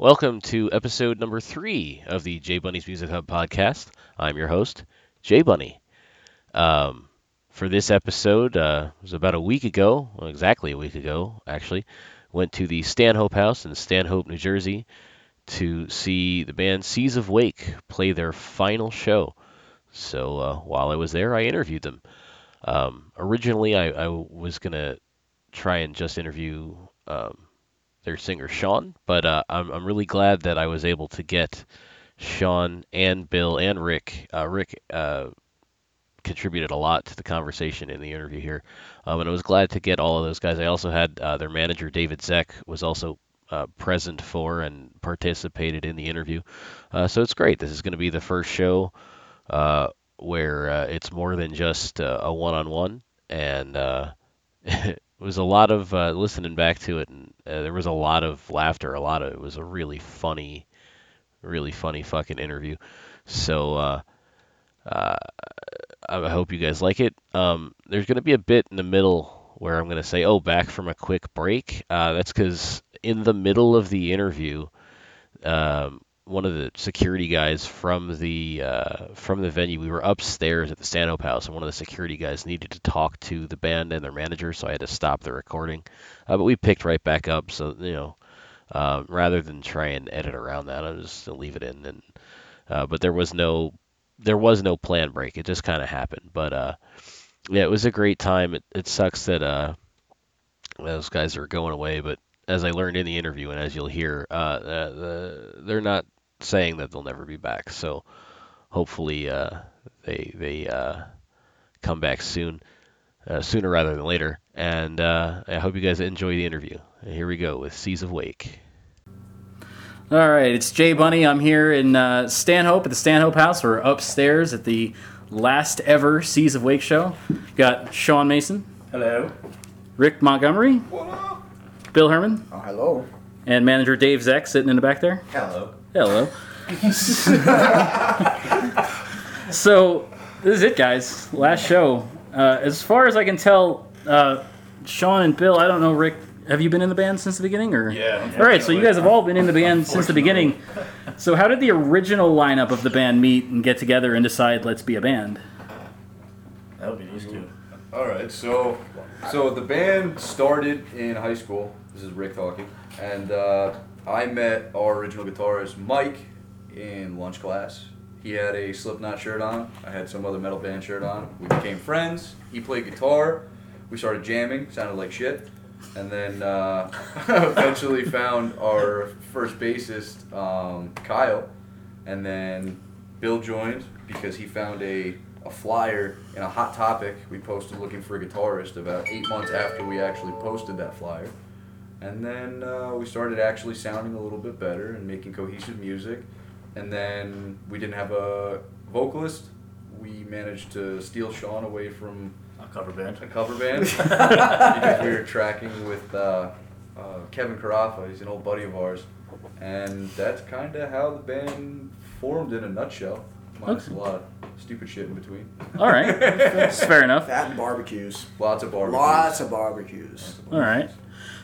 Welcome to episode number three of the J Bunny's Music Hub podcast. I'm your host, J Bunny. Um, for this episode, uh, it was about a week ago, well, exactly a week ago, actually, went to the Stanhope House in Stanhope, New Jersey, to see the band Seas of Wake play their final show. So uh, while I was there, I interviewed them. Um, originally, I, I was gonna try and just interview um, their singer Sean, but uh, I'm I'm really glad that I was able to get Sean and Bill and Rick. Uh, Rick uh, contributed a lot to the conversation in the interview here, um, and I was glad to get all of those guys. I also had uh, their manager David Zeck was also uh, present for and participated in the interview, uh, so it's great. This is going to be the first show uh, where uh, it's more than just a one-on-one, and uh, it was a lot of uh, listening back to it, and uh, there was a lot of laughter. A lot of it was a really funny, really funny fucking interview. So uh, uh, I hope you guys like it. Um, there's going to be a bit in the middle where I'm going to say, "Oh, back from a quick break." Uh, that's because in the middle of the interview, um, one of the security guys from the uh, from the venue. We were upstairs at the Stanhope House, and one of the security guys needed to talk to the band and their manager, so I had to stop the recording. Uh, but we picked right back up, so you know, uh, rather than try and edit around that, I'm just leave it in. And uh, but there was no there was no plan break. It just kind of happened. But uh, yeah, it was a great time. It, it sucks that uh, those guys are going away, but as I learned in the interview and as you'll hear, uh, the, they're not saying that they'll never be back. So hopefully uh, they they uh, come back soon, uh, sooner rather than later. And uh, I hope you guys enjoy the interview. And here we go with Seas of Wake. All right, it's Jay Bunny. I'm here in uh, Stanhope at the Stanhope House. We're upstairs at the last ever Seas of Wake show. Got Sean Mason, Hello. Rick Montgomery, Bill Herman, Oh, hello. and manager Dave Zeck sitting in the back there. Hello. Hello. so this is it, guys. Last show. Uh, as far as I can tell, uh, Sean and Bill. I don't know, Rick. Have you been in the band since the beginning, or? Yeah, All right. So you guys have all been in the band since the beginning. So how did the original lineup of the band meet and get together and decide let's be a band? That would be these two. All right, so so the band started in high school. This is Rick talking, and uh, I met our original guitarist Mike in lunch class. He had a Slipknot shirt on. I had some other metal band shirt on. We became friends. He played guitar. We started jamming. Sounded like shit. And then uh, eventually found our first bassist, um, Kyle. And then Bill joined because he found a, a flyer in a hot topic. We posted looking for a guitarist about eight months after we actually posted that flyer. And then uh, we started actually sounding a little bit better and making cohesive music. And then we didn't have a vocalist. We managed to steal Sean away from A cover band. a cover band because we were tracking with uh, uh, Kevin Carafa. He's an old buddy of ours, and that's kind of how the band formed in a nutshell. Minus Okay. a lot of stupid shit in between. All right. That's fair enough. That and barbecues. Lots of barbecues. Lots of barbecues. All right.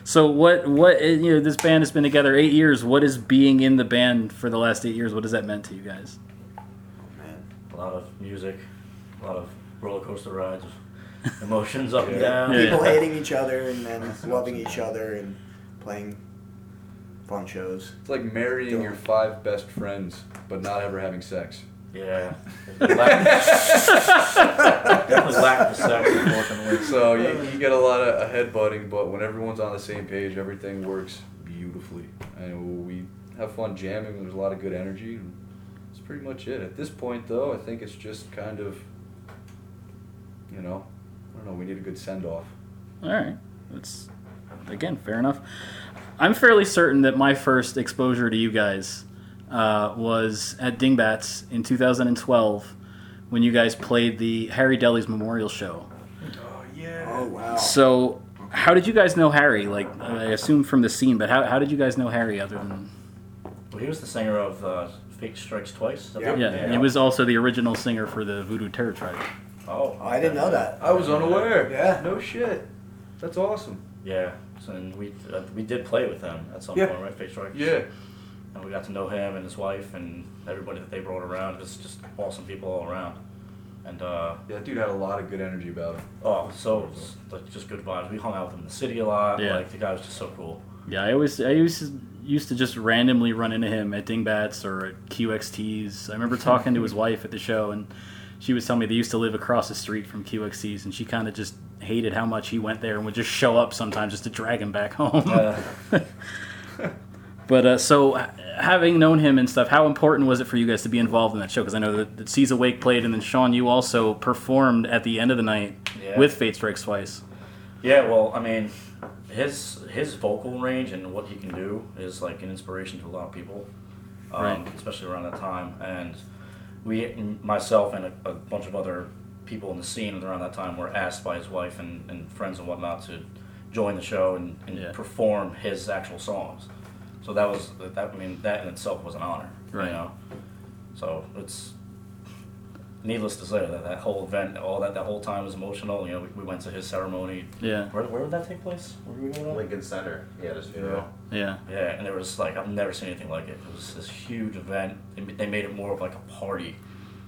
So what what eh, you know this band has been together eight years. What is being in the band for the last eight years? What has that meant to you guys? Man. A lot of music, a lot of roller coaster rides, of emotions up and down. Yeah. People hating each other and then loving each other and playing fun shows. It's like marrying your five best friends, but not ever having sex. Yeah. Lack- Definitely lack the sex, unfortunately. So you, you get a lot of a headbutting, but when everyone's on the same page, everything works beautifully, and we have fun jamming. There's a lot of good energy. That's pretty much it. At this point, though, I think it's just kind of, you know, I don't know. We need a good send off. All right. That's again fair enough. I'm fairly certain that my first exposure to you guys uh, was at Dingbatz in 2012 when you guys played the Harry Deli's memorial show. Oh yeah. Oh wow. So, how did you guys know Harry? Like, I assume from the scene, but how, how did you guys know Harry other than. Well, he was the singer of uh, Fate Strikes Twice. Is Yeah. Yeah, and he was also the original singer for the Voodoo Terror Tribe. Oh, I didn't know that. I was unaware. Yeah. No shit. That's awesome. Yeah. So, and we uh, we did play with them at some Yeah. point, right? Fate Strikes. Yeah. And we got to know him and his wife and everybody that they brought around. It's just awesome people all around. And uh, Yeah, that dude had a lot of good energy about him. oh, so like just good vibes. We hung out with him in the city a lot. Yeah. Like the guy was just so cool. Yeah, I always I used to, used to just randomly run into him at Dingbatz or at QXTs. I remember talking to his wife at the show, and she was telling me they used to live across the street from QXTs, and she kind of just hated how much he went there and would just show up sometimes just to drag him back home. Uh, But uh, so, h- having known him and stuff, how important was it for you guys to be involved in that show? Because I know that, that Seize Awake played, and then Sean, you also performed at the end of the night Yeah. with Fate Strikes Twice. Yeah, well, I mean, his his vocal range and what he can do is like an inspiration to a lot of people, um, Right. especially around that time. And we, myself, and a, a bunch of other people in the scene around that time were asked by his wife and, and friends and whatnot to join the show and, and Yeah. perform his actual songs. So that was that. I mean, that in itself was an honor. Right. You know, so it's needless to say that that whole event, all that that whole time was emotional. You know, we, we went to his ceremony. Yeah, Where, where did that take place? Where were we going? Lincoln Center. Yeah, had his funeral. yeah. Yeah, and there was like I've never seen anything like it. It was this huge event. They, they made it more of like a party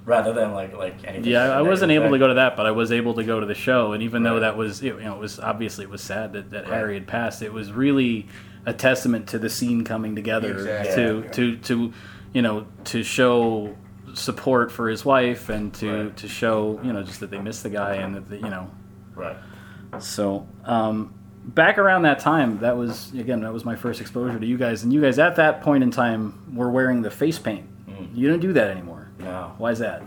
rather than like like anything. Yeah, I wasn't able to go to that, but I was able to go to the show. And even though that was, you know, it was obviously it was sad that, that Right. Harry had passed. It was really a testament to the scene coming together Exactly. to Yeah. to to you know to show support for his wife and to Right. to show you know just that they miss the guy and that the, you know Right. so um, back around that time that was again that was my first exposure to you guys and you guys at that point in time were wearing the face paint. Mm. You don't do that anymore. No. Why is that?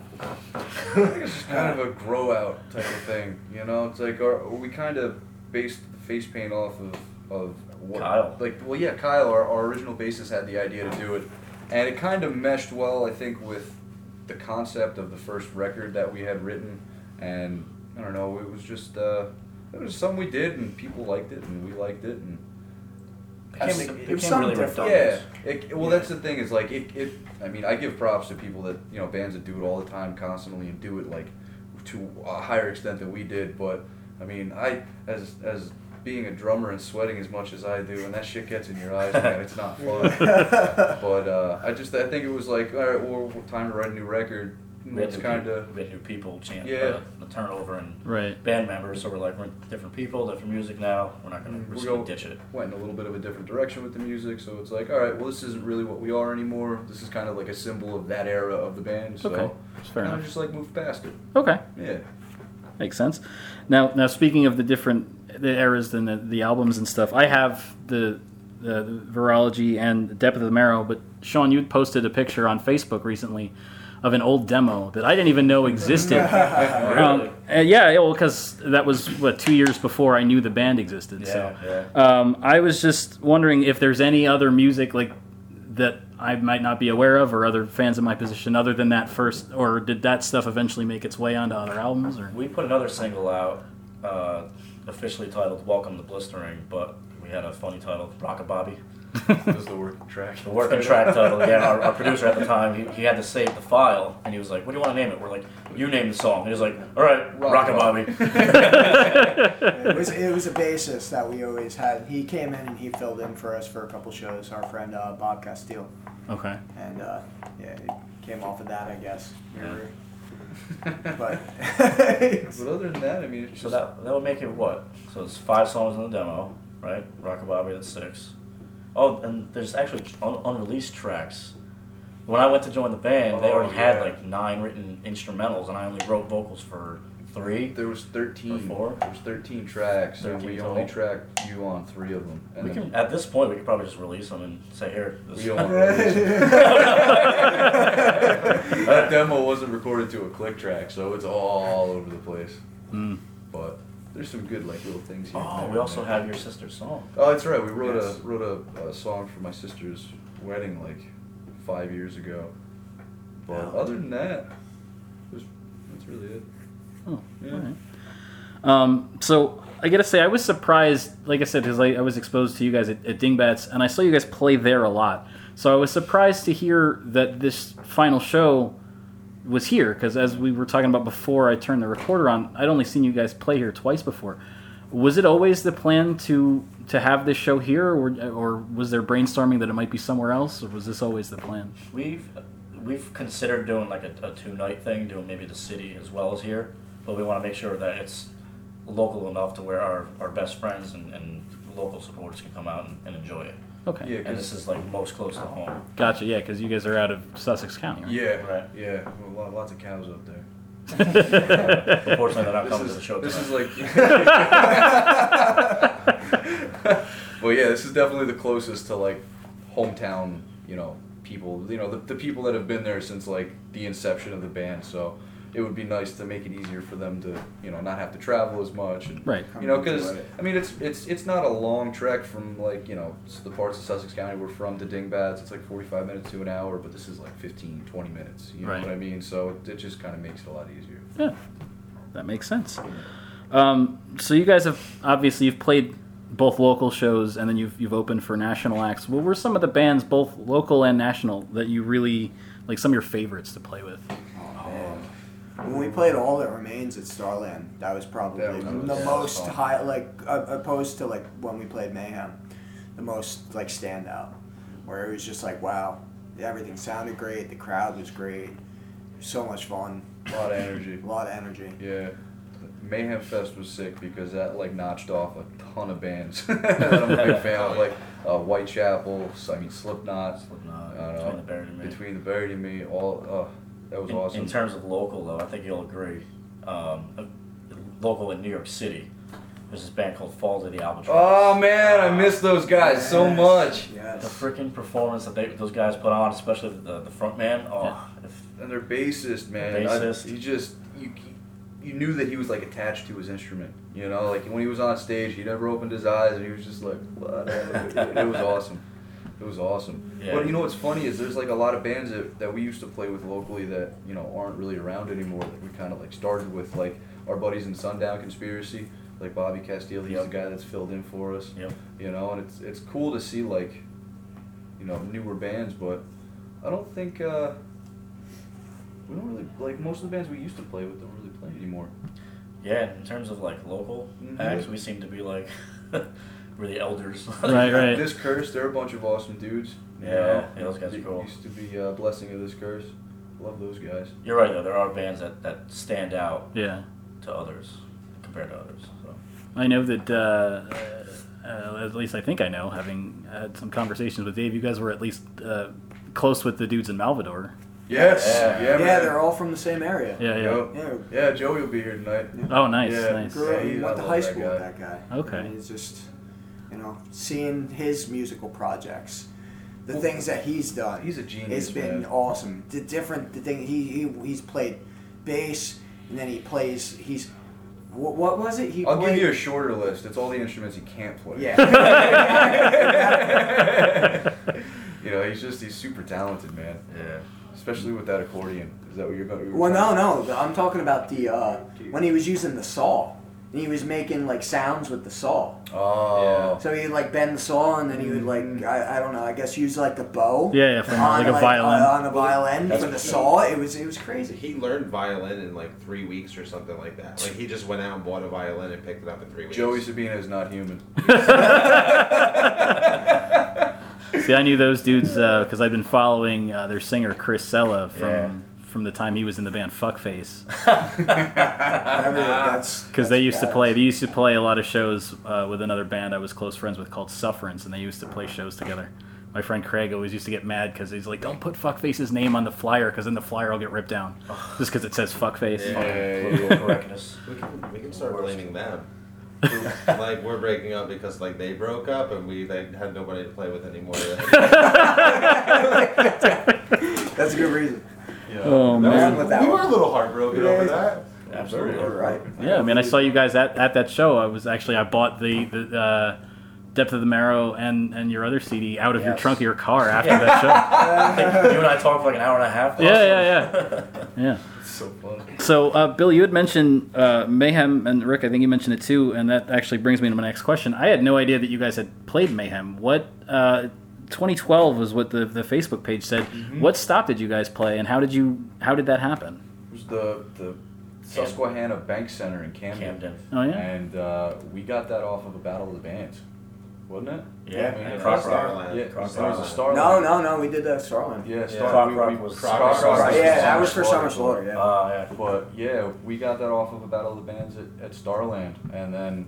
I think it's just kind of a grow out type of thing, you know. It's like our, we kind of based the face paint off of of what, Kyle. Like, well, yeah, Kyle, our, our original bassist, had the idea to do it, and it kind of meshed well, I think, with the concept of the first record that we had written, and I don't know, it was just uh, it was something we did, and people liked it, and we liked it, and Became, It it became something really different. redundant. yeah. It, well, that's the thing is like it, it. I mean, I give props to people that you know bands that do it all the time, constantly, and do it like to a higher extent than we did. But I mean, I as as being a drummer and sweating as much as I do, and that shit gets in your eyes, man. It's not fun. but uh, I just I think it was like all right, well, time to write a new record. We It's kind of we had new people chant Yeah. uh, the turnover and Right. band members. So we're like we're different people, different music now. We're not gonna we're we just go- gonna ditch it. went in a little bit of a different direction with the music. So it's like all right, well, this isn't really what we are anymore. This is kind of like a symbol of that era of the band. So Okay. That's fair kind of enough. just like move past it. Okay. Yeah. Makes sense. Now, now speaking of the different the eras and the, the albums and stuff, I have the, the the virology and the depth of the marrow. But Sean, you posted a picture on Facebook recently of an old demo that I didn't even know existed. um, yeah, well, because that was what two years before I knew the band existed. so Yeah, yeah. um, I was just wondering if there's any other music like that I might not be aware of, or other fans in my position, other than that first, or did that stuff eventually make its way onto other albums? Or We put another single out, uh, officially titled "Welcome to Blistering," but we had a funny title, "Rockabobby." This is the working track. The working track title. Yeah, our, our producer at the time, he, he had to save the file, and he was like, "What do you want to name it?" We're like, "You name the song." He was like, "All right, Rockabobby." Rockabobby." it was it was a bassist that we always had. He came in and he filled in for us for a couple shows. Our friend uh, Bob Castile, okay. and uh, yeah, it came off of that, I guess. We were- but But other than that, I mean, it's so just that that would make it what? So it's five songs in the demo, right? Rockabobby, that's six. Oh, and there's actually un- unreleased tracks. When I went to join the band, they Oh, already had yeah. like nine written instrumentals, and I only wrote vocals for three. there was thirteen. Or four? There was thirteen tracks, and 13 we total? only tracked you on three of them. And We can, at this point, we could probably just release them and say, "Here, this we don't release it. that demo wasn't recorded to a click track, so it's all over the place. Mm. But there's some good like little things here. Oh, we also have your sister's song. Oh, that's right. We wrote Yes. a wrote a, a song for my sister's wedding like five years ago. But Yeah. other than that, it was, that's really it. Oh, Yeah. all right. Um, so I gotta say, I was surprised. Like I said, because I, I was exposed to you guys at, at Dingbatz, and I saw you guys play there a lot. So I was surprised to hear that this final show was here. Because as we were talking about before, I turned the recorder on. I'd only seen you guys play here twice before. Was it always the plan to to have this show here, or or was there brainstorming that it might be somewhere else, or was this always the plan? We've we've considered doing like a, a two night thing, doing maybe the city as well as here, but we want to make sure that it's local enough to where our, our best friends and, and local supporters can come out and, and enjoy it. Okay, Yeah, And this is like most close to home. gotcha. Yeah, because you guys are out of Sussex County. Right? yeah, Right. yeah. Well, lo- lots of cows up there. Unfortunately, they're not This coming is, to the show this tonight. is like. well, yeah, this is definitely the closest to like hometown, you know, people. You know, the, the people that have been there since like the inception of the band. So it would be nice to make it easier for them to, you know, not have to travel as much. And, Right. You know, because. I mean, it's it's it's not a long trek from like you know the parts of Sussex County we're from to Dingbatz. It's like 45 minutes to an hour, but this is like 15, 20 minutes. You know Right. what I mean? So it, it just kind of makes it a lot easier. Yeah, that makes sense. Um, so you guys have obviously you've played both local shows and then you've you've opened for national acts. What were some of the bands, both local and national, that you really like? Some of your favorites to play with? Man. When we played All That Remains at Starland, that was probably That was- the that was most fun. high, like uh, opposed to like when we played Mayhem, the most like standout, where it was just like wow, everything sounded great, the crowd was great, so much fun, A lot of energy. a lot of energy. Yeah. Mayhem Fest was sick because that like notched off a ton of bands that I'm a big fan of, like uh, Whitechapel, I mean Slipknot, Slipknot, uh, Between the Buried and Me. Between the Buried and Me, all uh, that was in, awesome. in terms of local, though, I think you'll agree. Um, uh, local in New York City, there's this band called Falls of the Albatross. oh man, I miss those guys so Yes, much. The freaking performance that they, those guys put on, especially the, the front man. Oh, if, And their bassist, man, The I- bassist. he just you you knew that he was like attached to his instrument. You know, like when he was on stage, he never opened his eyes, and he was just like, what? it, it was awesome. It was awesome. Yeah. But you know what's funny is there's like a lot of bands that, that we used to play with locally that you know aren't really around anymore. That we kind of like started with, like our buddies in Sundown Conspiracy, like Bobby Castile. He's Yep. the guy that's filled in for us. Yep. You know, and it's it's cool to see like, you know, newer bands, but I don't think uh, we don't really like most of the bands we used to play with don't really play anymore. yeah, in terms of like local Mhm. acts, we seem to be like we're the elders. Right, right. This curse, they're a bunch of awesome dudes. you Yeah, know. yeah, those guys are cool. Used to be a blessing of this curse. Love those guys. You're right, though. There are bands that, that stand out Yeah, to others compared to others. So. I know that. Uh, uh, at least I think I know, having had some conversations with Dave. You guys were at least uh, close with the dudes in Malvador. Yes. Yeah. Yeah. Yeah, they're all from the same area. Yeah, yeah. Yeah. Yeah, Joey will be here tonight. Oh, nice, Yeah. nice. Grew up, Yeah, he- went I to high that school guy. with that guy. Okay. And he's just, you know, seeing his musical projects, the things that he's done. He's a genius, It's been man. awesome. The different, the thing he, he he's played bass, and then he plays. He's what, what was it? He I'll played, give you a shorter list. It's all the instruments he can't play. Yeah. you know, he's just he's super talented, man. Yeah. Especially with that accordion. Is that what you're going? well, no, no. I'm talking about the uh, when he was using the saw. And he was making like sounds with the saw. Oh. So he'd like bend the saw, and then he would like I, I don't know. I guess use like the bow. Yeah, yeah, from, on, like a violin. uh, on the violin That's for the what- saw. It was it was crazy. He learned violin in like three weeks or something like that. Like he just went out and bought a violin and picked it up in three weeks. Joey Sabina is not human. See, I knew those dudes because I've been following uh, their singer Chris Sella from Yeah. From the time he was in the band Fuckface. Because they that's used to play, they used to play a lot of shows uh, with another band I was close friends with called Sufferance, and they used to play shows together. My friend Craig always used to get mad because he's like, "Don't put Fuckface's name on the flyer, because then the flyer will get ripped down, just because it says Fuckface." Yeah. Yeah, Political correctness. We can we can start Worst. blaming them. like we're breaking up because like they broke up and we like had nobody to play with anymore. That's a good reason. Oh Man man. with that we were one. a little heartbroken over that. Absolutely. You're right. Yeah, I mean, I saw you guys at, at that show. I was actually I bought the the uh, Depth of the Marrow and and your other CD out of your Yes. trunk of your car after that show. I think you and I talked for like an hour and a half. Yeah, yeah, yeah, yeah. It's so fun. So, uh, Bill, you had mentioned uh, Mayhem, and Rick, I think you mentioned it too, and that actually brings me to my next question. I had no idea that you guys had played Mayhem. What uh, 2012 was what the, the Facebook page said. What stop did you guys play, and how did you how did that happen? It was the the Susquehanna Bank Center in Camden. Camden. Oh yeah, And uh, we got that off of a Battle of the Bands. wasn't it? Yeah, I mean, and it Croc was- Starland. Yeah, Croc there was a Starland. No, no, no. We did the Starland. Yeah, Yeah. Star- Croc we- Rock we- was- Croc Croc Rock Rock Right, yeah, that was for Slaughter. Summer Slaughter. Yeah. Uh, yeah. But yeah, we got that off of a Battle of the Bands at, at Starland, and then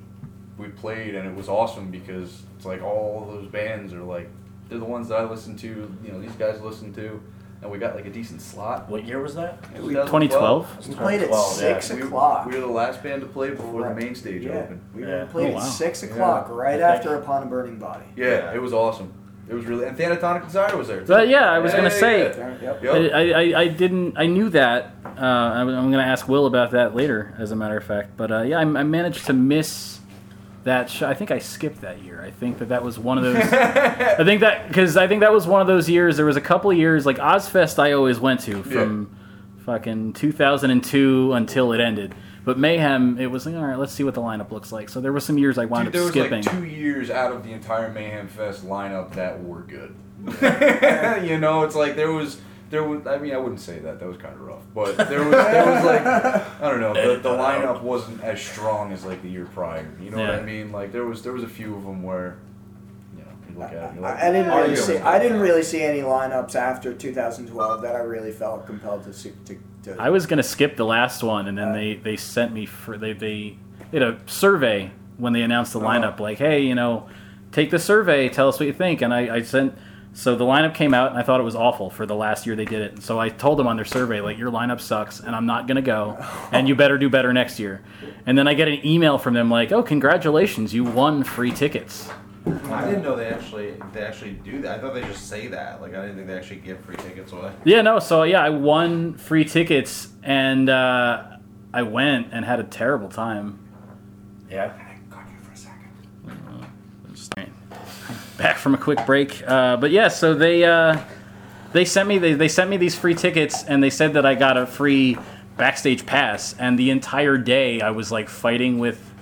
we played, and it was awesome because it's like all those bands are like they're the ones that I listen to. You know, these guys listen to, and we got like a decent slot. What year was that? 2012. We played at 2012, yeah. six We, o'clock. we were the last band to play before Right. the main stage yeah, opened. we Yeah. played Oh, at six o'clock, right I after Upon a Burning Body. Yeah, it was awesome. It was really and Thanatonic Desire was there. Too. But yeah, I was gonna Yeah, say. yeah, Yep. I, I, I didn't I knew that uh, I'm I'm gonna ask Will about that later as a matter of fact but uh, yeah I, I managed to miss that sh- I think I skipped that year. I think that that was one of those I think that because I think that was one of those years there was a couple of years like Ozzfest I always went to from fucking 2002 until it ended. But Mayhem it was like all right let's see what the lineup looks like. So there were some years I wound Dude, there up was skipping. like two years out of the entire Mayhem Fest lineup that were good. you know, it's like there was there was. I mean, I wouldn't say that. That was kind of rough, but there was there was like I don't know. The, the lineup wasn't as strong as like the year prior. You know what I mean? Like there was there was a few of them where you know you look at it. you're like, I, I didn't "Oh, really see. I didn't really see any lineups after 2012 that I really felt compelled to see. To, to I was gonna skip the last one, and then Uh, they they sent me for they they did a survey when they announced the Uh-huh. lineup, like, hey, you know, take the survey, tell us what you think, and I, I sent. So the lineup came out, and I thought it was awful for the last year they did it. So I told them on their survey, like, your lineup sucks, and I'm not gonna go, and you better do better next year. And then I get an email from them like, oh, congratulations, you won free tickets. I didn't know they actually they actually do that. I thought they just say that. Like I didn't think they actually give free tickets away. Yeah, no. So yeah, I won free tickets, and uh, I went and had a terrible time. Yeah. Back from a quick break. Uh, but yeah, so they uh, they sent me they, they sent me these free tickets and they said that I got a free backstage pass. And the entire day I was like fighting with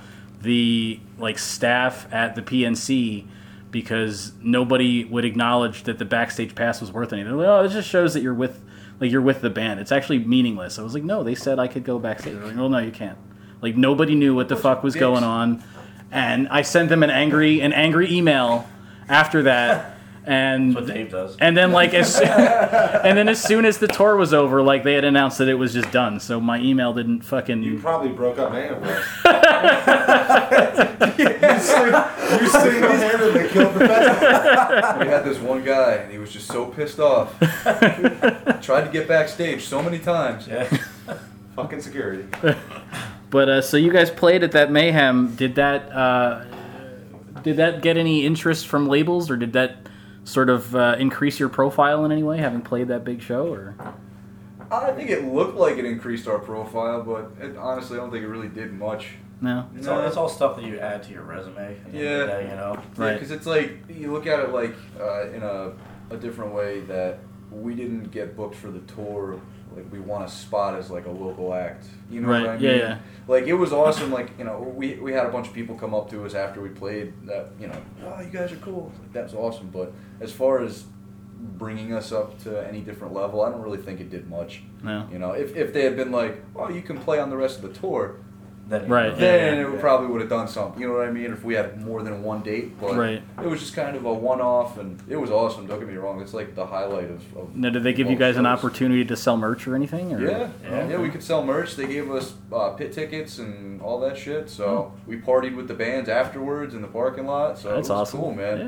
the like staff at the PNC because nobody would acknowledge that the backstage pass was worth anything. They're like, oh, it just shows that you're with like you're with the band. It's actually meaningless. I was like, no, they said I could go backstage. They're like, well, no, you can't. Like nobody knew what the fuck was going on, and I sent them an angry an angry email after that, and That's what Dave does. and then like as and then as soon as the tour was over, like they had announced that it was just done. So my email didn't fucking. You probably broke up Mayhem Fest. you single-handedly killed the festival. We had this one guy, and he was just so pissed off. Tried to get backstage so many times. Yeah. Fucking security. But uh, so you guys played at that mayhem. Did that uh, did that get any interest from labels, or did that sort of uh, increase your profile in any way, having played that big show? Or I think it looked like it increased our profile, but it, honestly, I don't think it really did much. no? It's all, it's all stuff that you add to your resume. at the end of the Yeah. day, you know. Right. because it's like you look at it like uh, in a, a different way that we didn't get booked for the tour. Like we want a spot as like a local act. You know Right, what I mean? yeah, yeah. Like it was awesome. Like you know, we we had a bunch of people come up to us after we played. That you know, oh, you guys are cool. Like, that was awesome. But as far as bringing us up to any different level, I don't really think it did much. No. You know, if if they had been like, oh, you can play on the rest of the tour, Then, Right. then Yeah, it would probably would have done something. You know what I mean? If we had more than one date, but Right. it was just kind of a one-off, and it was awesome. Don't get me wrong; it's like the highlight of. of Now, did they give you guys an opportunity to sell merch or anything? Or? Yeah, Yeah. yeah, we could sell merch. They gave us uh, pit tickets and all that shit. So we partied with the bands afterwards in the parking lot. So Hmm. That's it was awesome. cool, man.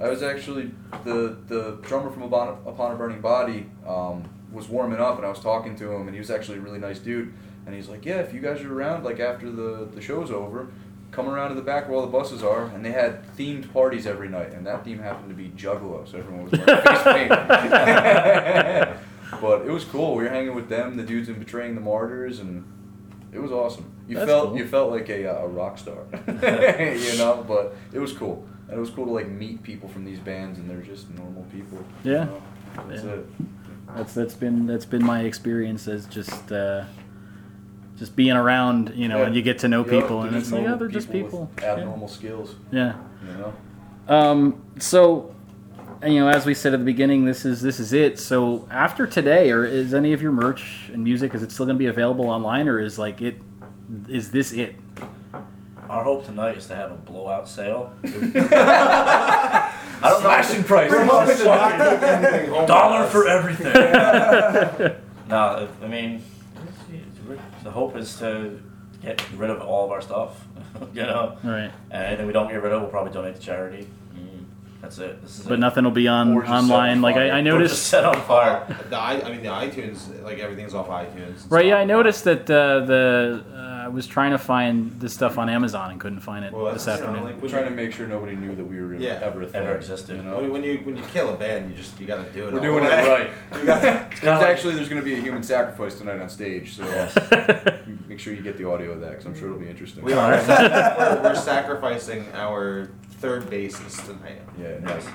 Yeah. I was actually the the drummer from Upon, Upon a Burning Body um, was warming up, and I was talking to him, and he was actually a really nice dude. And he's like, "Yeah, if you guys are around, like after the the show's over, come around to the back where all the buses are." And they had themed parties every night, and that theme happened to be Juggalo, so everyone was like face paint. but it was cool. We were hanging with them, the dudes in Betraying the Martyrs, and it was awesome. You That's felt cool. you felt like a, uh, a rock star, you know. But it was cool, and it was cool to like meet people from these bands, and they're just normal people. you Yeah. know? That's Yeah. it. That's that's been that's been my experience as just uh, just being around, you know, Yeah. and you get to know Yeah, people, and it's like, oh, normal they're just with people. abnormal skills. Yeah. You know. Um, so, you know, as we said at the beginning, this is this is it. So after today, or is any of your merch and music is it still going to be available online, or is like it is this it? our hope tonight is to have a blowout sale. I don't Slashing price. We're hoping to not keep anything home Dollar for everything. no, I mean, the hope is to get rid of all of our stuff. you know, Right. and anything we don't get rid of, we'll probably donate to charity. Mm, That's it. This is But it. nothing will be on Or just set on online. Like fire. I, I Or just noticed. set on fire. The i I mean the iTunes like everything's off iTunes. and Right. Yeah, I noticed that uh, the uh, I was trying to find this stuff on Amazon and couldn't find it Well, that's this you know, afternoon. like, We're trying to make sure nobody knew that we were Yeah. ever a thing, Ever existed. You know? you, when you when you kill a band, you just you gotta do it. We're all doing the it way. right. You gotta, There's kinda like- actually there's going to be a human sacrifice tonight on stage, so make sure you get the audio of that because I'm sure it'll be interesting. we are. we're, we're sacrificing our third bassist tonight. Yeah, nice.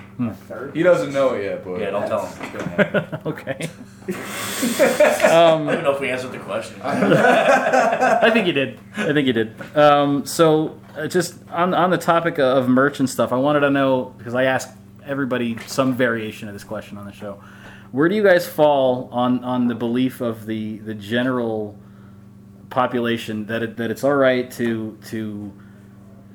Third. He doesn't know it yet, but Yeah, don't tell him. It's gonna happen. okay. I Um, don't even know if we answered the question. I think you did. I think you did. Um, so, uh, just on on the topic of merch and stuff, I wanted to know because I asked everybody some variation of this question on the show. Where do you guys fall on on the belief of the the general population that it, that it's all right to to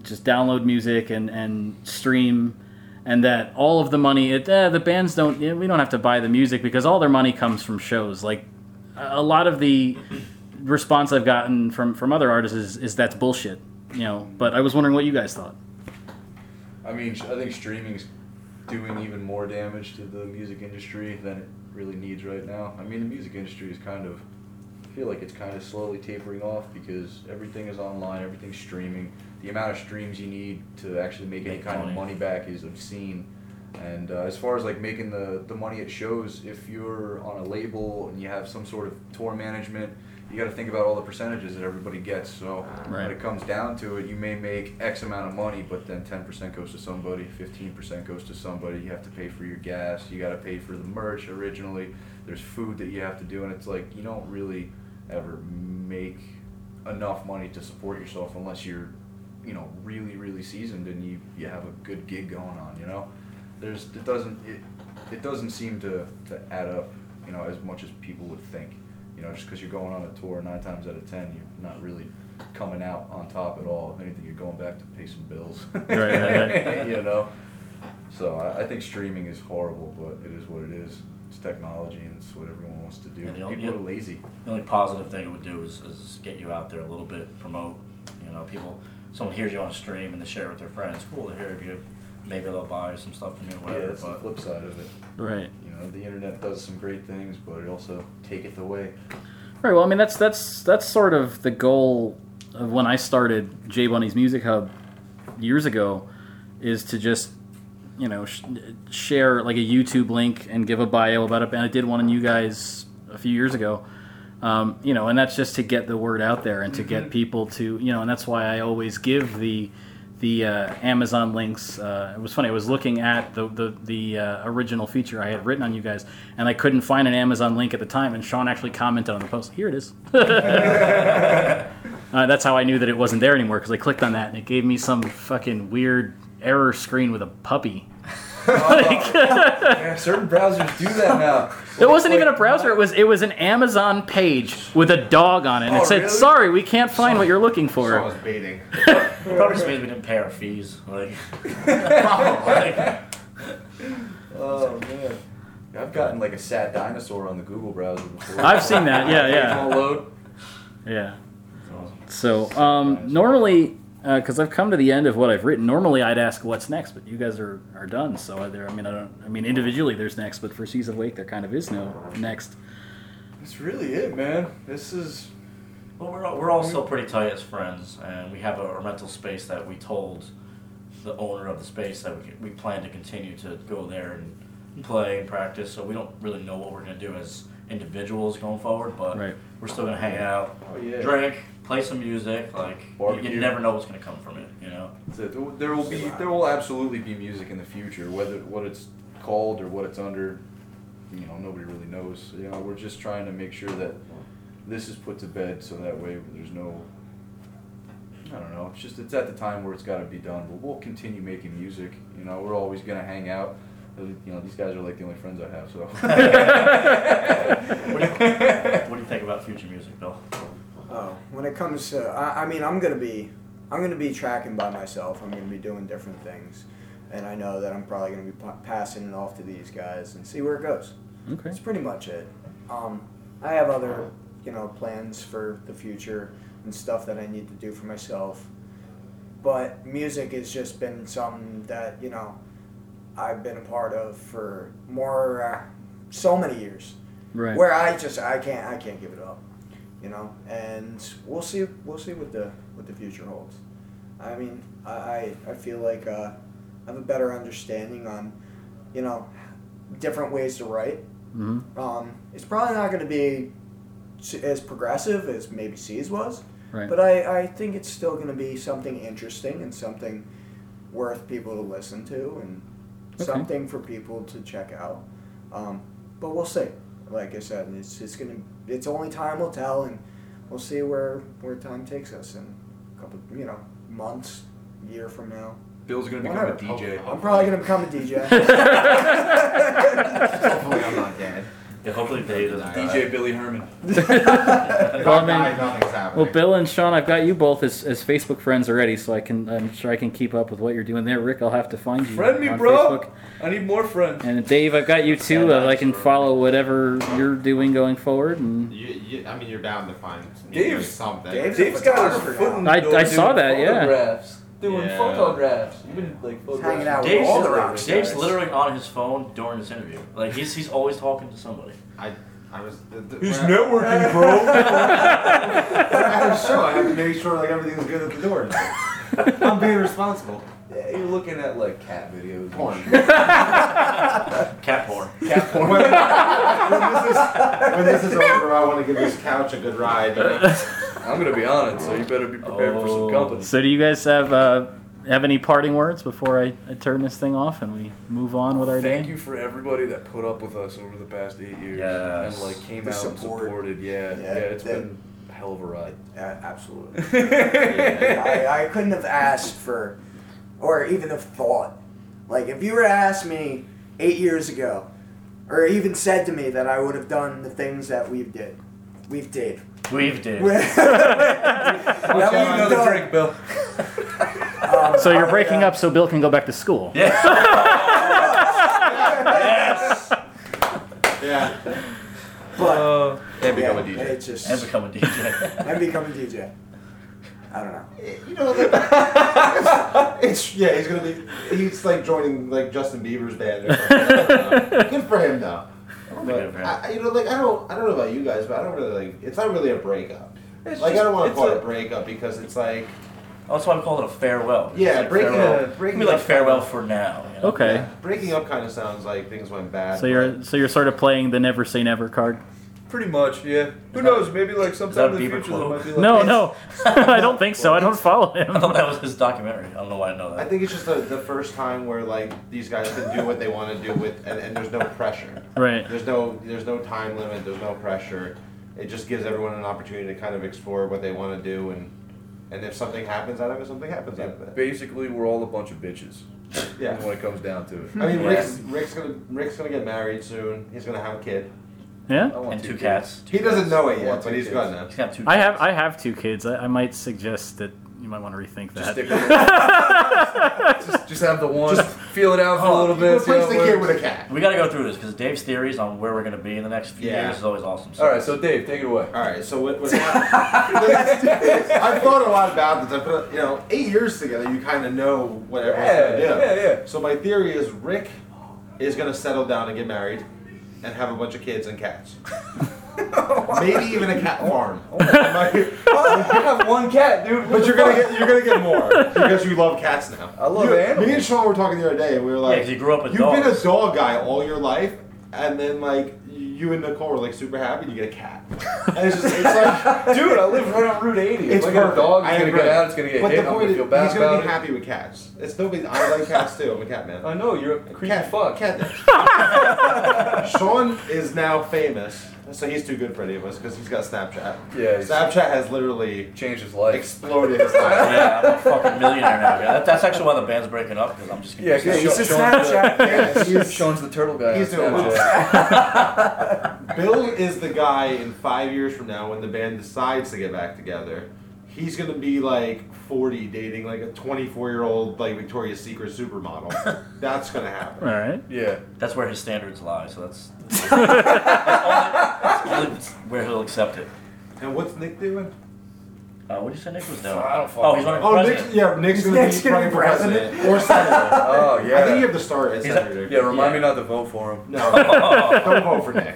just download music and and stream and that all of the money it, eh, the bands don't we don't have to buy the music because all their money comes from shows like a a lot of the response I've gotten from from other artists is, is that's bullshit you know but I was wondering what you guys thought I mean, I think streaming's doing even more damage to the music industry than it really needs right now. I mean, the music industry is kind of, I feel like it's kind of slowly tapering off because everything is online, everything's streaming. The amount of streams you need to actually make any Make kind of money. money back is obscene. And uh, as far as like making the, the money at shows, if you're on a label and you have some sort of tour management, you got to think about all the percentages that everybody gets. So Right. when it comes down to it, you may make X amount of money, but then 10% goes to somebody, 15% goes to somebody. You have to pay for your gas, you got to pay for the merch originally. There's food that you have to do, and it's like you don't really ever make enough money to support yourself unless you're, you know, really, really seasoned and you, you have a good gig going on, you know? There's, it doesn't, it, it doesn't seem to, to add up, you know, as much as people would think. You know, just because you're going on a tour, nine times out of ten, you're not really coming out on top at all. If anything, you're going back to pay some bills. Right, right, right. you know. So I, I think streaming is horrible, but it is what it is. It's technology, and it's what everyone wants to do. People only- are lazy. The only positive thing it would do is, is get you out there a little bit, promote. You know, people, someone hears you on a stream and they share it with their friends. Cool to hear if you. Maybe they'll buy some stuff from you, or Yeah, whatever. that's the but flip side of it. right You know, the internet does some great things, but it also taketh away. Right. Well, I mean, that's that's that's sort of the goal of when I started J Bunny's Music Hub years ago, is to just you know sh- share like a YouTube link and give a bio about it. And I did one on you guys a few years ago. Um, you know, and that's just to get the word out there and to get people to you know, and that's why I always give the the uh, Amazon links. Uh, it was funny. I was looking at the the, the uh, original feature I had written on you guys, and I couldn't find an Amazon link at the time. And Sean actually commented on the post. Here it is. uh, that's how I knew that it wasn't there anymore because I clicked on that and it gave me some fucking weird error screen with a puppy. Like- Yeah, certain browsers do that now. it wasn't even a browser. It was it was an Amazon page with a dog on it. And Oh, it said, really? "Sorry, we can't find what you're looking Sean for." was baiting. probably just means we didn't pay our fees. Like, like, Oh man. I've gotten like a sad dinosaur on the Google browser before. I've seen that. Yeah, yeah. Won't load. Yeah. So um, normally, Uh, because I've come to the end of what I've written, normally I'd ask what's next, but you guys are, are done. So there, I mean, I don't. I mean, individually there's next, but for Seas of Wake there kind of is no next. That's really it, man. This is well, we're all, we're all still pretty tight as friends, and we have a, a rental space that we told the owner of the space that we, we plan to continue to go there and play and practice. So we don't really know what we're gonna do as individuals going forward, but Right. we're still gonna hang out, Oh, yeah. drink, play some music. Like you, Barbecue. you never know what's gonna come from it, you know. That's it. There will be there will absolutely be music in the future, whether what it's called or what it's under. You know, nobody really knows. You know, we're just trying to make sure that this is put to bed, so that way there's no. I don't know. It's just it's at the time where it's got to be done. But we'll continue making music. You know, we're always gonna hang out. You know, these guys are like the only friends I have. So. What do you, what do you think about future music, Bill? Oh, when it comes to, I, I mean, I'm gonna be, I'm going to be tracking by myself. I'm going to be doing different things, and I know that I'm probably going to be pa- passing it off to these guys and see where it goes. Okay. That's pretty much it. Um, I have other, you know, plans for the future and stuff that I need to do for myself. But music has just been something that you know I've been a part of for more, uh, so many years. Right. Where I just I can't I can't give it up, you know. And we'll see we'll see what the what the future holds. I mean I I, feel like uh, I have a better understanding on, you know, different ways to write. hmm Um, it's probably not going to be as progressive as maybe C's was, Right. but I, I think it's still going to be something interesting and something worth people to listen to and Okay. something for people to check out. Um, but we'll see. Like I said, it's it's gonna it's only time will tell, and we'll see where where time takes us in a couple you know months, year from now. Bill's gonna become a Whatever. DJ. I'm probably gonna become a DJ. Hopefully, I'm not dead. Yeah, hopefully Dave doesn't die. DJ Billy Herman. If Well, I I mean- die, nothing's happening. Well, Bill and Sean, I've got you both as, as Facebook friends already, so I can I'm sure I can keep up with what you're doing there. Rick, I'll have to find you Friend me, on bro. Facebook. I need more friends. And Dave, I've got you too. Yeah, Uh, I can that's follow whatever you're doing going forward. And You, you, I mean, you're bound to find me Dave's- something. Dave's Dave's got his photographer foot in the I- door I saw that, yeah. Photographs. Doing Yeah. photographs. You've been like He's hanging out with Dave's, all the rock Dave's stars. literally on his phone during this interview. Like he's he's always talking to somebody. I, I was. The, the, He's when I- networking, bro. when I have a show, I have to make sure like everything's good at the door. I'm being responsible. yeah, you're looking at like cat videos. and Porn. shit. Cat porn. Cat when, porn. when this is, when this is over, I want to give this couch a good ride. you know? I'm gonna be on it, so you better be prepared for some company. so, do you guys have uh, have any parting words before I, I turn this thing off and we move on with our day? Thank you for everybody that put up with us over the past eight years Yes. and like came The out support. and supported. Yeah, yeah, Yeah, it's that- been a hell of a ride. Yeah, absolutely. I, I couldn't have asked for, or even have thought. Like, if you were to ask me eight years ago, or even said to me that I would have done the things that we've did, we've did. We've did. that Have we've another done. drink, Bill. Um, So you're I- breaking uh, up so Bill can go back to school. Yeah. yes. Yeah. But Uh, and become yeah, a DJ. It's just And become a DJ. and become a DJ. I don't know. You know, like, it's yeah. He's gonna be. He's like joining like Justin Bieber's band. Or something. Good for him though. Good But. I, you know, like I don't, I don't know about you guys, but I don't really like. It's not really a breakup. It's like I don't want to call a- it a breakup because it's like That's why I'm calling it a farewell. Yeah, It's like breaking farewell. a- breaking Maybe like up- farewell for now. you know? Okay. yeah, breaking up kind of sounds like things went bad. So you're so you're sort of playing the never say never card. Pretty much, yeah. Who that- knows? Maybe like sometime in the Bieber future there might be like No, no, I don't think so. I don't follow him. I thought that was his documentary. I don't know why I know that. I think it's just the, the first time where like these guys can do what they want to do with, and, and there's no pressure. Right. There's no there's no time limit. There's no pressure. It just gives everyone an opportunity to kind of explore what they want to do, and and if something happens out of it, something happens out of it. Basically, we're all a bunch of bitches. Yeah. When it comes down to it. I mean, Yeah. Rick's Rick's gonna Rick's gonna get married soon. He's gonna have a kid. Yeah. Want and two kids. cats. He doesn't know it I yet, want but two he's kids. gonna. He's got two. I have. I have two kids. I, I might suggest that you might want to rethink Just that. stick with it. just, just have the one. Just- feel it out for a little bit. see how Replace it the kid works. with a cat. We got to go through this because Dave's theories on where we're going to be in the next few Yeah. years is always awesome. So All right, so Dave, take it away. All right, so what? what I've thought a lot about this. I put, you know, eight years together, you kind of know what everyone's Yeah, gonna do. yeah, yeah. So my theory is Rick is gonna settle down and get married, and have a bunch of kids and cats. Maybe even a cat farm. Oh I have one cat, dude. But you're gonna get you're gonna get more because you love cats now. I love you, animals. Me and Sean were talking the other day, and we were yeah, like, because you grew up with "You've dogs. been a dog guy all your life, and then like you and Nicole were like super happy, and you get a cat." And it's just it's like, Dude, I live right on Route 80. It's I get a perfect. dog, I gonna agree. get out, it's gonna get but hit, the I'm point gonna is, feel bad he's gonna about be it. happy with cats. It's nobody. I like cats too. I'm a cat man. I know, you're a creepy Cat, fuck. cat. Sean is now famous, so he's too good for any of us because he's got Snapchat. Yeah, Snapchat has literally Changed his life. exploded his life. yeah, I'm a fucking millionaire now. Yeah, that, that's actually why the band's breaking up because I'm just. Yeah, confused. because he's a Sean's the- Snapchat. Yeah, he's- Sean's the turtle guy. He's doing well. Bill is the guy in five years from now when the band decides to get back together. he's gonna be like 40 dating like a 24 year old like Victoria's Secret supermodel. That's gonna happen. All right. Yeah. That's where his standards lie. So that's, that's, only, that's only where he'll accept it. And what's Nick doing? Uh, what did you say Nick was doing? I don't follow oh, he's running Oh, for Nick's, president. yeah, Nick's gonna Nick's be gonna running be for president, president. or senator. Oh yeah. I think you have to start as He's a- senator. yeah. Remind Yeah. me not to vote for him. No, don't vote for Nick.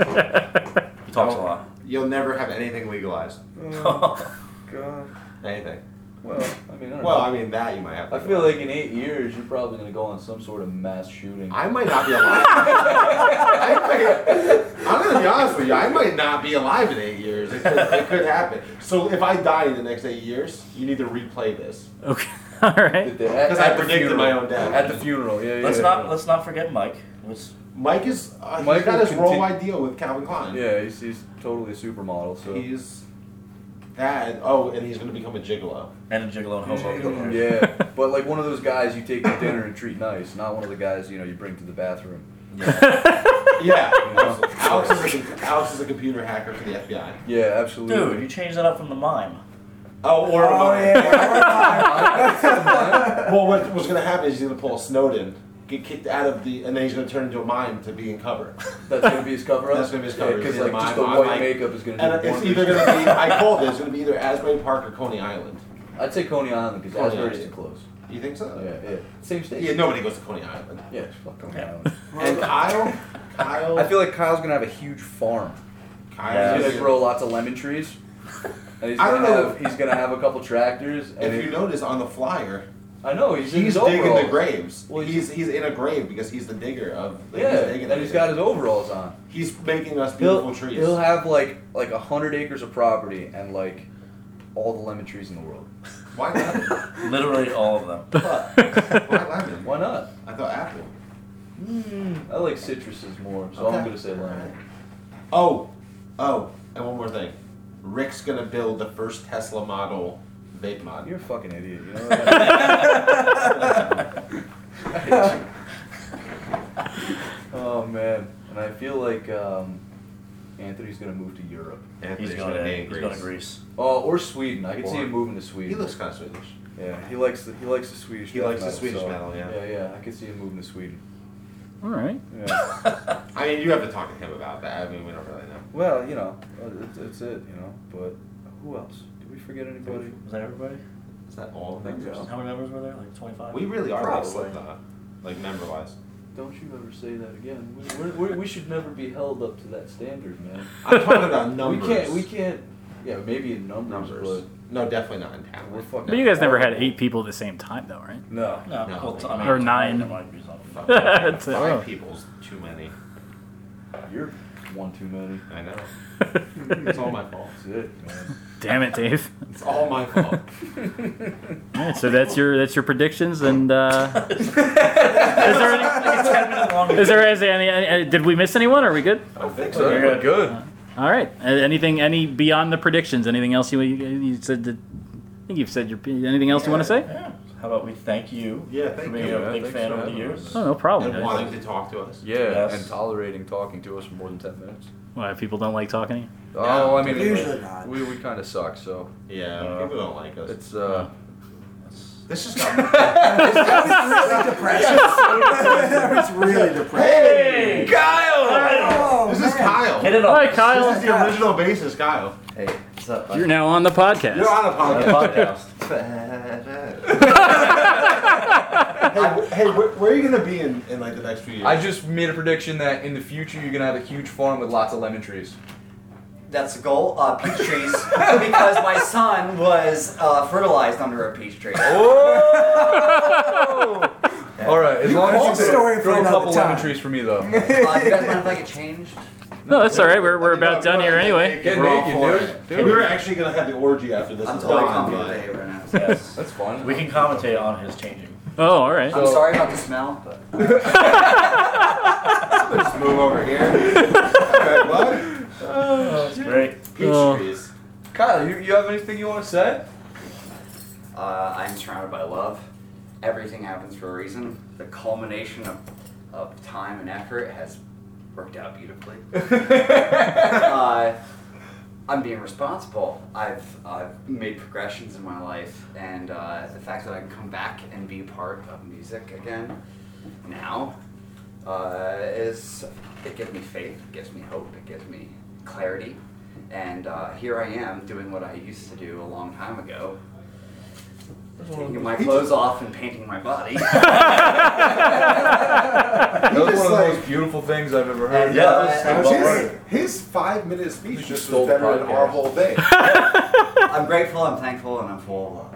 He talks a lot. You'll never have anything legalized. Oh, God. Anything. Well, I mean, I don't Well, know. I mean that you might have. To I feel like in eight years you're probably gonna go on some sort of mass shooting. I might not be alive. I might, I'm gonna be honest with you. I might not be alive in eight years. It could, it could happen. So if I die in the next eight years, you need to replay this Okay. All right. because I predicted my own death. At the funeral, yeah, yeah. Let's yeah. not let's not forget Mike. Let's, Mike is uh, Mike he's got will his continue- worldwide deal with Calvin Klein. Yeah, he's, he's totally a supermodel. So He's that. Oh, and he's gonna become a gigolo. and a gigolo and hobo. yeah, but like one of those guys you take to dinner and treat nice, not one of the guys you know you bring to the bathroom. Yeah. You know? Alex is a Alex is a computer hacker for the FBI. Yeah, absolutely. Dude, you changed that up from the mime. Oh, or Oh, yeah. well, what was gonna happen is he's gonna pull a Snowden, get kicked out of the, and then he's gonna turn into a mime to be in cover. That's gonna be his cover. That's gonna be his cover. because Yeah, like mine- just the mine, white like- makeup is gonna. And do it's either gonna be, I called it, it's gonna be either Asbury Park or Coney Island. I'd say Coney Island because Coney Asbury's too close. You think so? Yeah, yeah. Same state. Yeah, nobody goes to Coney Island. Yeah, it's fuck Coney Yeah. Island. And Kyle, Kyle, I feel like Kyle's gonna have a huge farm. Kyle's Yeah. He's gonna gonna grow lots of lemon trees. And he's I don't gonna know. have he's gonna have a couple tractors. And If it- you notice on the flyer, I know he's, in he's his digging the graves. Well, he's he's in a grave because he's the digger of. Like, Yeah, he's digging and he's everything. got his overalls on. He's making us He'll, beautiful trees. he'll have like like a hundred acres of property and like all the lemon trees in the world. Why lemon? Literally all of them. Why lemon? Why not? I thought apple. Hmm, I like citruses more, so Okay. I'm gonna say lemon. Oh, oh, and one more thing. Rick's gonna build the first Tesla model vape mod. You're a fucking idiot. You know that? I hate you. oh man, and I feel like um, Anthony's gonna move to Europe. Anthony's He's going to, be in he's Greece. going to Greece. Oh, or Sweden. I could see him moving to Sweden. He looks kind of Swedish. Yeah, he likes the he likes the Swedish. He death likes the Swedish so- metal, yeah. Yeah, yeah. I can see him moving to Sweden. All right. Yeah. I mean, you have to talk to him about that. I mean, we don't really know. well, you know, uh, it's, it's it. You know, but who else? Did we forget anybody? Was that everybody? Is that all I think members? so. How many members were there? Like 25? We really are Probably. like Slipknot, like member wise. Don't you ever say that again. We, we're, we're, we should never be held up to that standard, man. I'm talking about numbers. We can't. We can't. Yeah, maybe in numbers, numbers. No, definitely not in but town. we're fucking. But you guys never had eight people at the same time, though, right? No. No, No. well, t- I mean, Or nine. there might be something. Fuck. That's it. Five people's too many. You're one too many. I know. It's all my fault. That's it, man. Damn it, Dave. It's all my fault. All right, so that's your that's your predictions, and uh, is there any? 10 minute long Is there is there any, any? Did we miss anyone? Are we good? I don't think So so. we're good. All right. Uh, anything? Any beyond the predictions? Anything else you you said? That, I think you've said your. Anything else you want to say? Yeah. How about we thank you Yeah, for thank being you. a big Thanks fan for over the having years? us. Oh, no problem. And wanting to talk to us. Yeah, Yes. and tolerating talking to us for more than ten minutes. Why people don't like talking to you? Oh, I mean, Usually not. we, we kind of suck, so Yeah, Uh, people don't like us. it's uh. This just got. That really depressing. that was really depressing. Hey! Kyle! Oh, this is man. Kyle. Get it Hi, up. Kyle. This is the original bassist, Kyle. Hey, what's up? You're now on the podcast. You're on a On the podcast. podcast. hey, hey where, where are you gonna be in, in like the next few years? I just made a prediction that in the future you're gonna have a huge farm with lots of lemon trees. That's the goal. Uh, peach trees, because my son was uh, fertilized under a peach tree. Oh! All right, as long Long as you story for grow a another couple lemon trees for me though. Uh, do you guys mind if I get changed? No, that's all right. We're, we're about done here anyway. Get We're naked, dude. We were actually gonna have the orgy after this. I'm is totally done, comfy but- right now. Yes. That's fun. We can commentate on his changing. Oh, all right. I'm sorry about the smell, but Let's move over here. Alright, what? Oh, that's great. Peach Oh. trees. Kyle, you, you have anything you want to say? uh, I'm surrounded by love. Everything happens for a reason. The culmination of, of time and effort has worked out beautifully. uh, I'm being responsible. I've I've made progressions in my life, and uh, the fact that I can come back and be part of music again now uh, is it gives me faith, it gives me hope, it gives me clarity, and uh, here I am doing what I used to do a long time ago. Taking my clothes off and painting my body. That was one of the like- most beautiful things I've ever heard. Yeah, uh, That that was was his, his five minute speech just just stole was better than our whole day. I'm grateful, I'm thankful, and I'm full of love.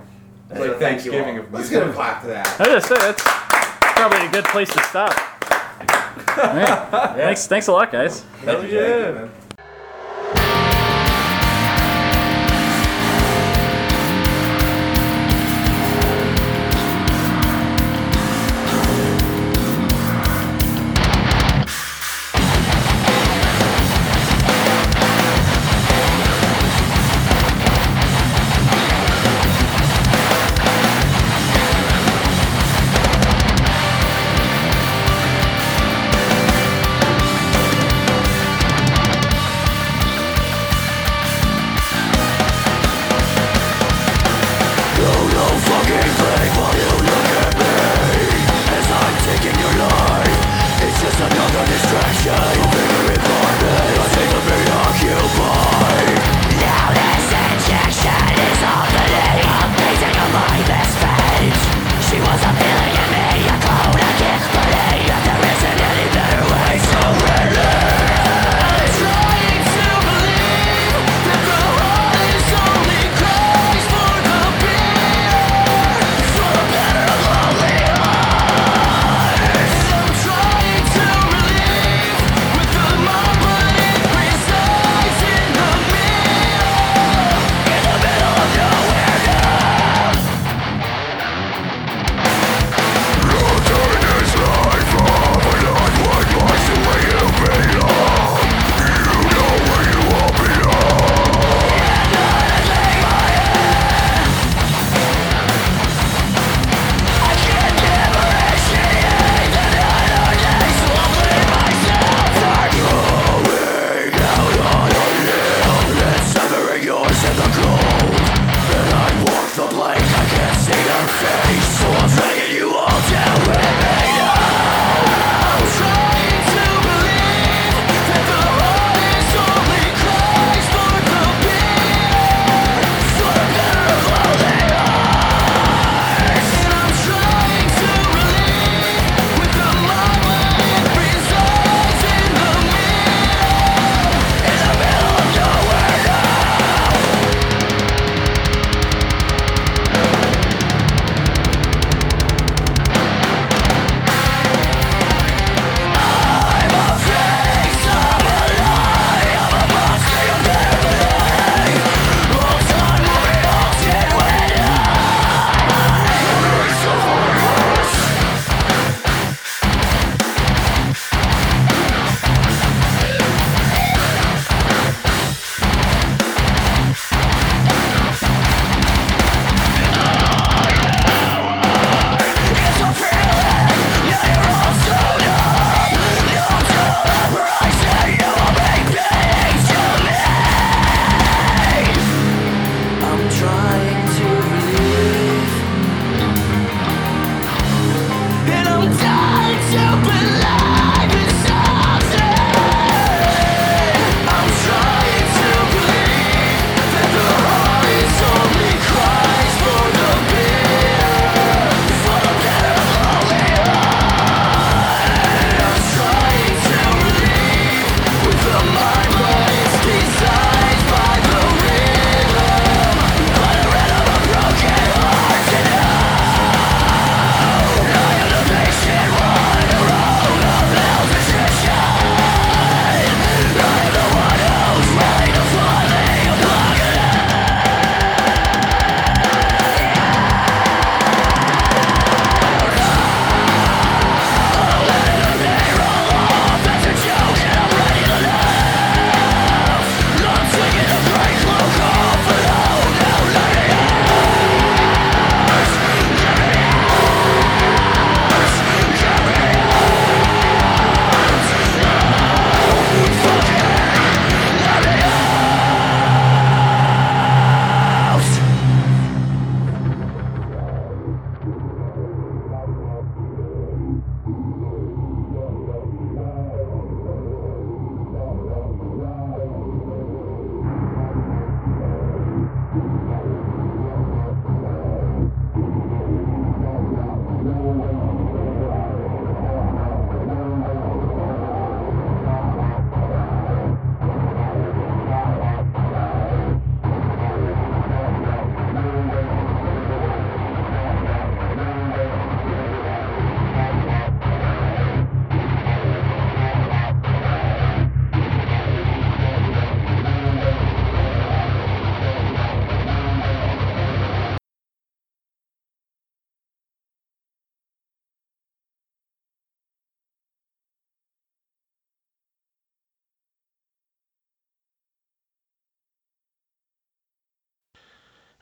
It's So like thank you Thanksgiving all. of Let's music. give a clap to that. I was gonna say that's probably a good place to stop. All right. Thanks, thanks a lot, guys. Hell yeah.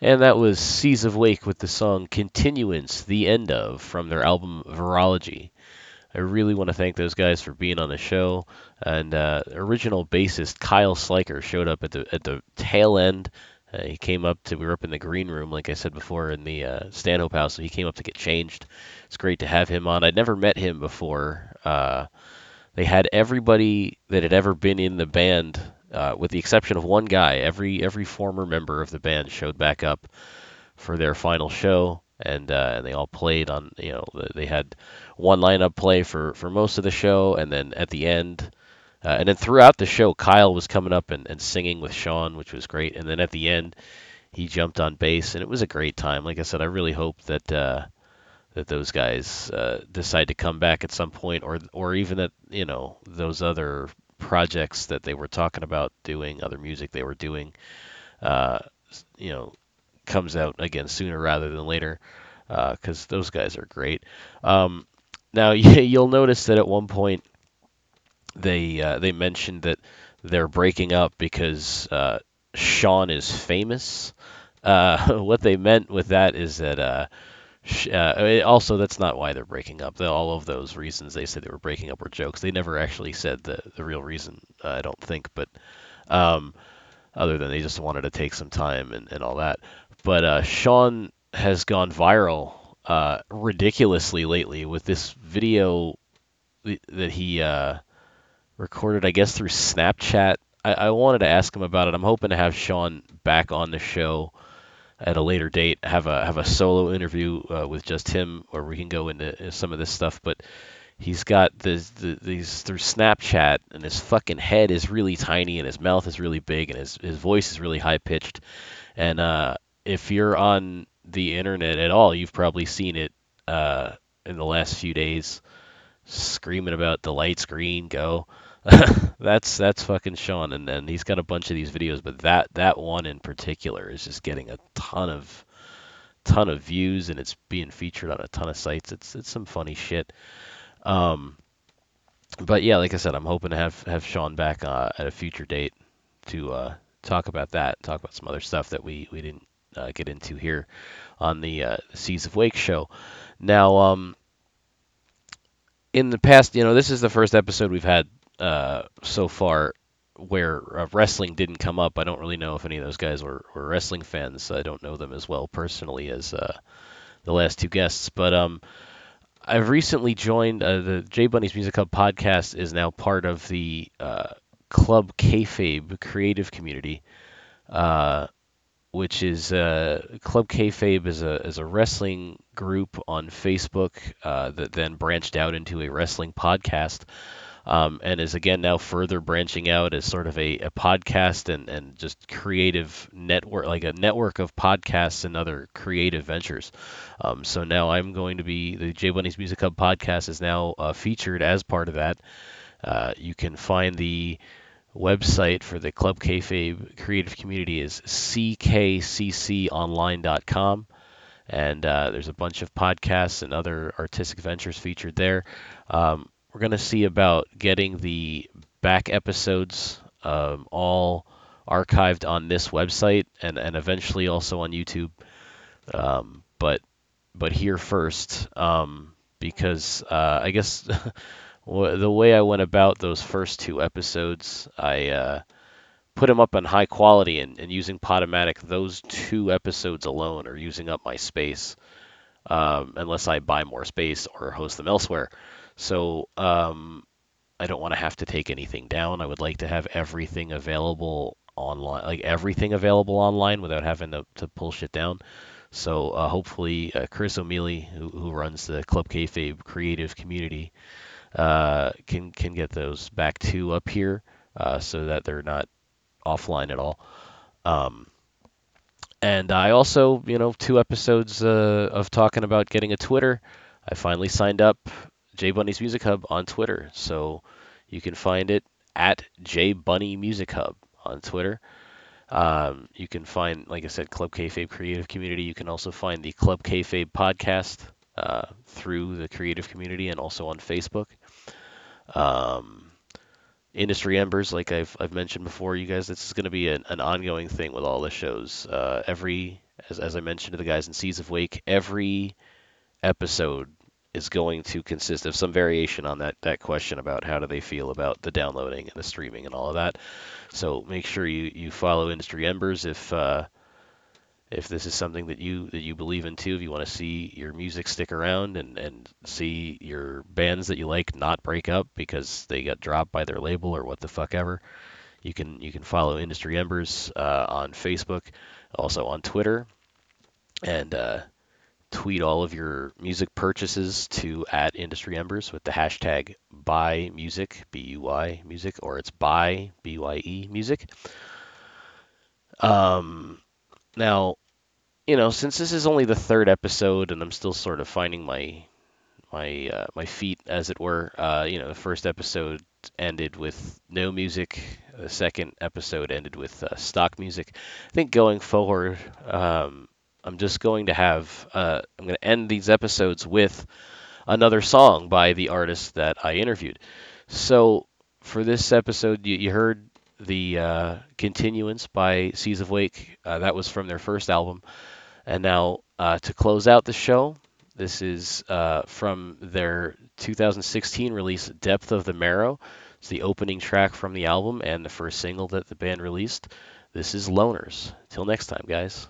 And that was Seas of Wake with the song Continuance, the end of, from their album Virology. I really want to thank those guys for being on the show. And uh, original bassist Kyle Sliker showed up at the at the tail end. Uh, he came up to we were up in the green room, like I said before, in the uh, Stanhope House. So he came up to get changed. It's great to have him on. I'd never met him before. Uh, they had everybody that had ever been in the band uh, with the exception of one guy. Every every former member of the band showed back up for their final show, and uh, they all played on. You know, they had one lineup play for for most of the show, and then at the end. Uh, and then throughout the show, Kyle was coming up and, and singing with Sean, which was great. And then at the end, he jumped on bass, and it was a great time. Like I said, I really hope that uh, that those guys uh, decide to come back at some point, or or even that you know those other projects that they were talking about doing, other music they were doing, uh, you know, comes out again sooner rather than later, because uh, those guys are great. Um, now you'll notice that at one point they uh, they mentioned that they're breaking up because uh, Sean is famous. Uh, what they meant with that is that uh, also, that's not why they're breaking up. all of those reasons they said they were breaking up were jokes. They never actually said the the real reason. Uh, I don't think, but um, other than they just wanted to take some time and, and all that. But uh, Sean has gone viral uh, ridiculously lately with this video that he uh, recorded, I guess, through Snapchat. I, I wanted to ask him about it. I'm hoping to have Sean back on the show at a later date have a have a solo interview uh, with just him, where we can go into some of this stuff. But he's got this, the, these through Snapchat, and his fucking head is really tiny, and his mouth is really big, and his his voice is really high pitched. And uh, if you're on the internet at all, you've probably seen it uh, in the last few days, screaming about the light screen go. that's that's fucking Sean, and then he's got a bunch of these videos, but that that one in particular is just getting a ton of ton of views, and it's being featured on a ton of sites. It's it's some funny shit. Um, but yeah, like I said, I'm hoping to have have Sean back uh, at a future date to uh, talk about that, talk about some other stuff that we we didn't uh, get into here on the uh, Seas of Wake show. Now, um, in the past, you know, this is the first episode we've had uh, so far where uh, wrestling didn't come up. I don't really know if any of those guys were, were wrestling fans. I don't know them as well personally as uh, the last two guests, but um, I've recently joined uh, the J Bunny's Music Hub podcast. Is now part of the uh, Club Kayfabe creative community, uh, which is Club Kayfabe is a is a wrestling group on Facebook that then branched out into a wrestling podcast um, and is again now further branching out as sort of a, a podcast and, and just creative network, like a network of podcasts and other creative ventures. Um, so now I'm going to be the J Bunny's Music Hub podcast is now uh, featured as part of that. Uh, you can find the website for the Club Kayfabe creative community is ckcconline.com and uh, there's a bunch of podcasts and other artistic ventures featured there. Um, we're going to see about getting the back episodes um, all archived on this website and, and eventually also on YouTube. Um, but but here first, um, because uh, I guess the way I went about those first two episodes, I uh, put them up on high quality and, and using Podomatic, those two episodes alone are using up my space. Um, unless I buy more space or host them elsewhere. So um, I don't want to have to take anything down. I would like to have everything available online, like everything available online without having to, to pull shit down. So uh, hopefully, uh, Chris O'Mealy, who, who runs the Club Kayfabe creative community, uh, can can get those back to up here uh, so that they're not offline at all. Um, and I also, you know, two episodes uh, of talking about getting a Twitter. I finally signed up J Bunny's Music Hub on Twitter. So you can find it at J Bunny Music Hub on Twitter. Um, you can find, like I said, Club Kayfabe Creative Community. You can also find the Club Kayfabe podcast uh, through the creative community and also on Facebook. Um, Industry Embers, like I've, I've mentioned before, you guys, this is going to be an, an ongoing thing with all the shows. Uh, every as, as I mentioned to the guys in Seas of Wake, every episode is going to consist of some variation on that, that question about how do they feel about the downloading and the streaming and all of that. So make sure you, you follow Industry Embers if uh, if this is something that you that you believe in too. If you want to see your music stick around and, and see your bands that you like not break up because they got dropped by their label or what the fuck ever, you can you can follow Industry Embers uh, on Facebook, also on Twitter, and uh, tweet all of your music purchases to at Industry Embers with the hashtag buy music b u y music or it's buy b y e music. Um, now, you know, since this is only the third episode and I'm still sort of finding my my uh, my feet, as it were. Uh, you know, the first episode ended with no music. The second episode ended with uh, stock music. I think going forward, um, I'm just going to have uh, I'm going to end these episodes with another song by the artist that I interviewed. So for this episode, you, you heard the uh, continuance by Seas of Wake. Uh, that was from their first album. And now uh, to close out the show, this is uh, from their 2016 release, Depth of the Marrow. It's the opening track from the album and the first single that the band released. This is Loners. Till next time, guys.